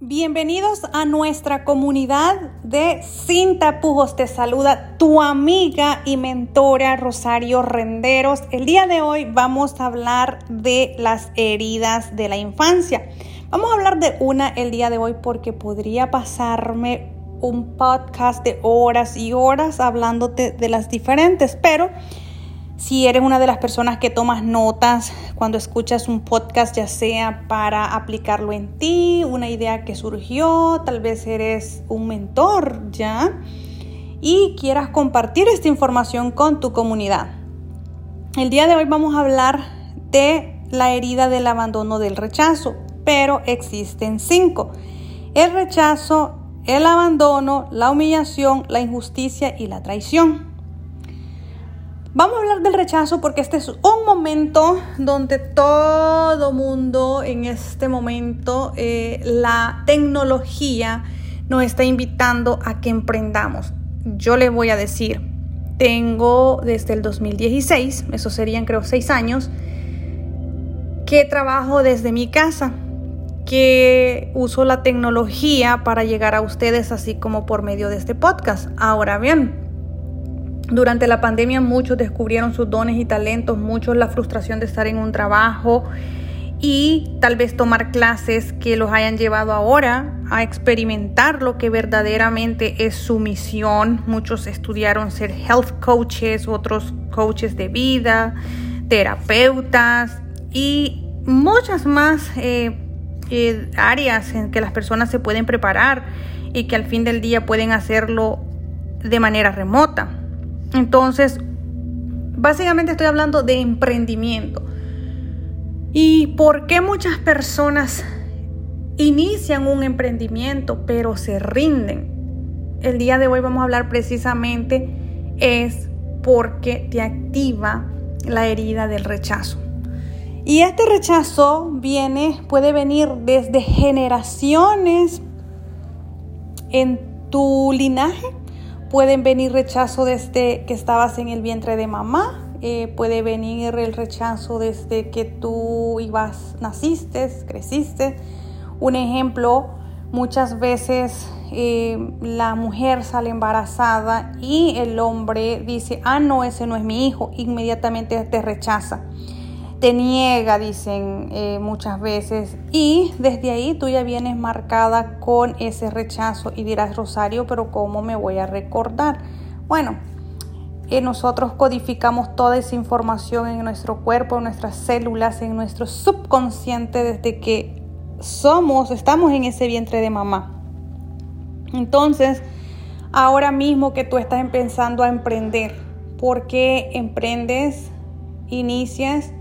Bienvenidos a nuestra comunidad de Sin Tapujos. Te saluda tu amiga y mentora Rosario Renderos. El día de hoy vamos a hablar de las heridas de la infancia. Vamos a hablar de una el día de hoy porque podría pasarme un podcast de horas y horas hablándote de las diferentes, pero si eres una de las personas que tomas notas cuando escuchas un podcast, ya sea para aplicarlo en ti, una idea que surgió, tal vez eres un mentor ya y quieras compartir esta información con tu comunidad. El día de hoy vamos a hablar de la herida del abandono del rechazo, pero existen cinco. El rechazo, el abandono, la humillación, la injusticia y la traición. Vamos a hablar del rechazo porque este es un momento donde todo mundo en este momento, eh, la tecnología nos está invitando a que emprendamos. Yo les voy a decir, tengo desde el 2016, eso serían creo seis años, que trabajo desde mi casa, que uso la tecnología para llegar a ustedes así como por medio de este podcast. Ahora bien, durante la pandemia muchos descubrieron sus dones y talentos, muchos la frustración de estar en un trabajo y tal vez tomar clases que los hayan llevado ahora a experimentar lo que verdaderamente es su misión. Muchos estudiaron ser health coaches, otros coaches de vida, terapeutas y muchas más eh, eh, áreas en que las personas se pueden preparar y que al fin del día pueden hacerlo de manera remota. Entonces, básicamente estoy hablando de emprendimiento. ¿Y por qué muchas personas inician un emprendimiento pero se rinden? El día de hoy vamos a hablar precisamente es porque te activa la herida del rechazo. Y este rechazo viene, puede venir desde generaciones en tu linaje Pueden venir rechazo desde que estabas en el vientre de mamá, eh, puede venir el rechazo desde que tú ibas, naciste, creciste. Un ejemplo, muchas veces eh, la mujer sale embarazada y el hombre dice, ah, no, ese no es mi hijo, inmediatamente te rechaza te niega, dicen eh, muchas veces, y desde ahí tú ya vienes marcada con ese rechazo y dirás, Rosario, pero ¿cómo me voy a recordar? Bueno, eh, nosotros codificamos toda esa información en nuestro cuerpo, en nuestras células, en nuestro subconsciente desde que somos, estamos en ese vientre de mamá. Entonces, ahora mismo que tú estás empezando a emprender, ¿por qué emprendes? Inicias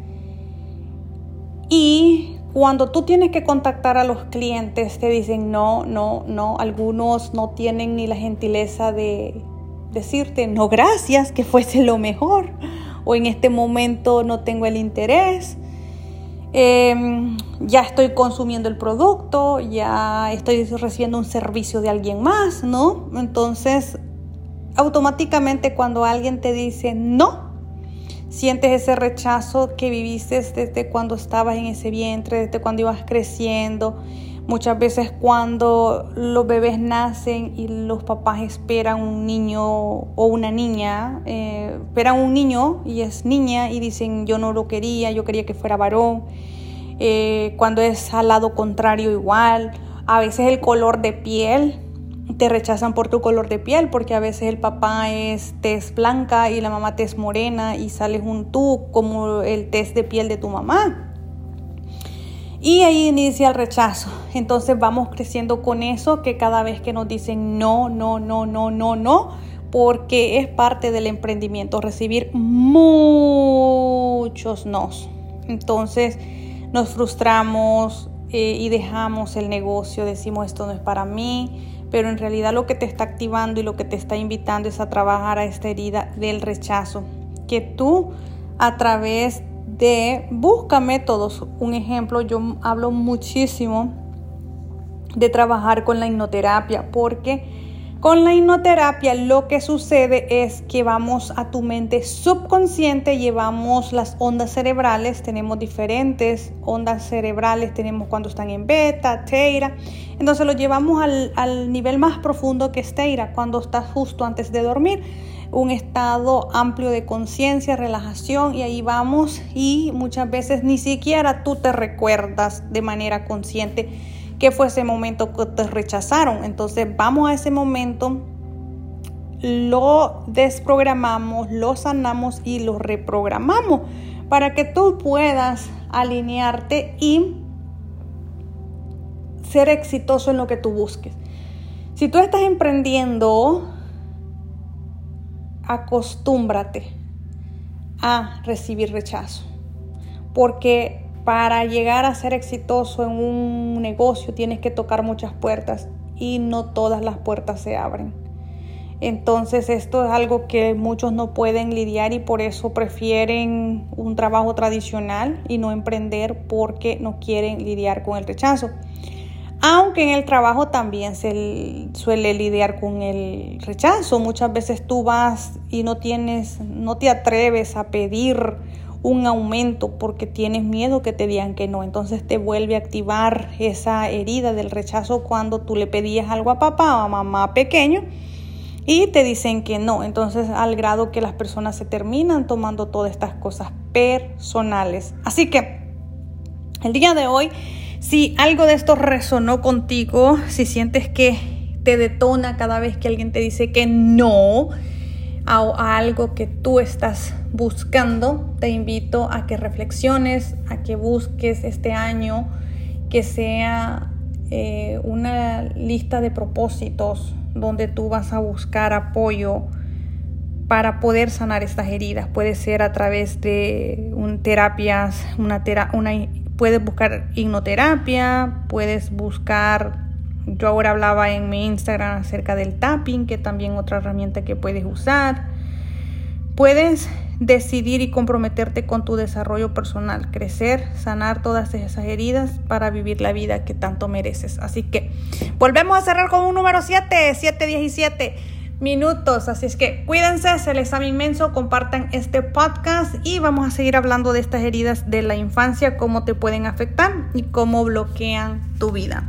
y cuando tú tienes que contactar a los clientes, te dicen no, no, no. Algunos no tienen ni la gentileza de decirte no gracias, que fuese lo mejor. O en este momento no tengo el interés. Em, ya estoy consumiendo el producto, ya estoy recibiendo un servicio de alguien más, ¿no? Entonces, automáticamente cuando alguien te dice no, Sientes ese rechazo que viviste desde cuando estabas en ese vientre, desde cuando ibas creciendo. Muchas veces cuando los bebés nacen y los papás esperan un niño o una niña, eh, esperan un niño y es niña y dicen yo no lo quería, yo quería que fuera varón. Eh, cuando es al lado contrario igual. A veces el color de piel te rechazan por tu color de piel, porque a veces el papá es tez blanca y la mamá tez morena y sales un tú como el test de piel de tu mamá. Y ahí inicia el rechazo. Entonces vamos creciendo con eso que cada vez que nos dicen no, no, no, no, no, no, porque es parte del emprendimiento recibir muchos nos. Entonces nos frustramos eh, y dejamos el negocio, decimos esto no es para mí, pero en realidad lo que te está activando y lo que te está invitando es a trabajar a esta herida del rechazo, que tú a través de busca métodos, un ejemplo, yo hablo muchísimo de trabajar con la hipnoterapia, porque con la hipnoterapia lo que sucede es que vamos a tu mente subconsciente, llevamos las ondas cerebrales, tenemos diferentes ondas cerebrales, tenemos cuando están en beta, teira, Entonces lo llevamos al, al nivel más profundo que es Teira, cuando estás justo antes de dormir. Un estado amplio de conciencia, relajación y ahí vamos y muchas veces ni siquiera tú te recuerdas de manera consciente que fue ese momento que te rechazaron. Entonces vamos a ese momento, lo desprogramamos, lo sanamos y lo reprogramamos para que tú puedas alinearte y ser exitoso en lo que tú busques. Si tú estás emprendiendo, acostúmbrate a recibir rechazo. Porque para llegar a ser exitoso en un negocio tienes que tocar muchas puertas y no todas las puertas se abren. Entonces esto es algo que muchos no pueden lidiar y por eso prefieren un trabajo tradicional y no emprender porque no quieren lidiar con el rechazo. Aunque en el trabajo también se suele lidiar con el rechazo. Muchas veces tú vas y no tienes, no te atreves a pedir un aumento porque tienes miedo que te digan que no. Entonces te vuelve a activar esa herida del rechazo cuando tú le pedías algo a papá o a mamá pequeño y te dicen que no. Entonces al grado que las personas se terminan tomando todas estas cosas personales. Así que el día de hoy si algo de esto resonó contigo, si sientes que te detona cada vez que alguien te dice que no a, algo que tú estás buscando, te invito a que reflexiones, a que busques este año que sea eh, una lista de propósitos donde tú vas a buscar apoyo para poder sanar estas heridas. Puede ser a través de un, terapias, una, una Puedes buscar hipnoterapia, puedes buscar, yo ahora hablaba en mi Instagram acerca del tapping, que también otra herramienta que puedes usar. Puedes decidir y comprometerte con tu desarrollo personal, crecer, sanar todas esas heridas para vivir la vida que tanto mereces. Así que volvemos a cerrar con un número 7, 717 minutos. Así es que cuídense, se les ama inmenso, compartan este podcast y vamos a seguir hablando de estas heridas de la infancia, cómo te pueden afectar y cómo bloquean tu vida.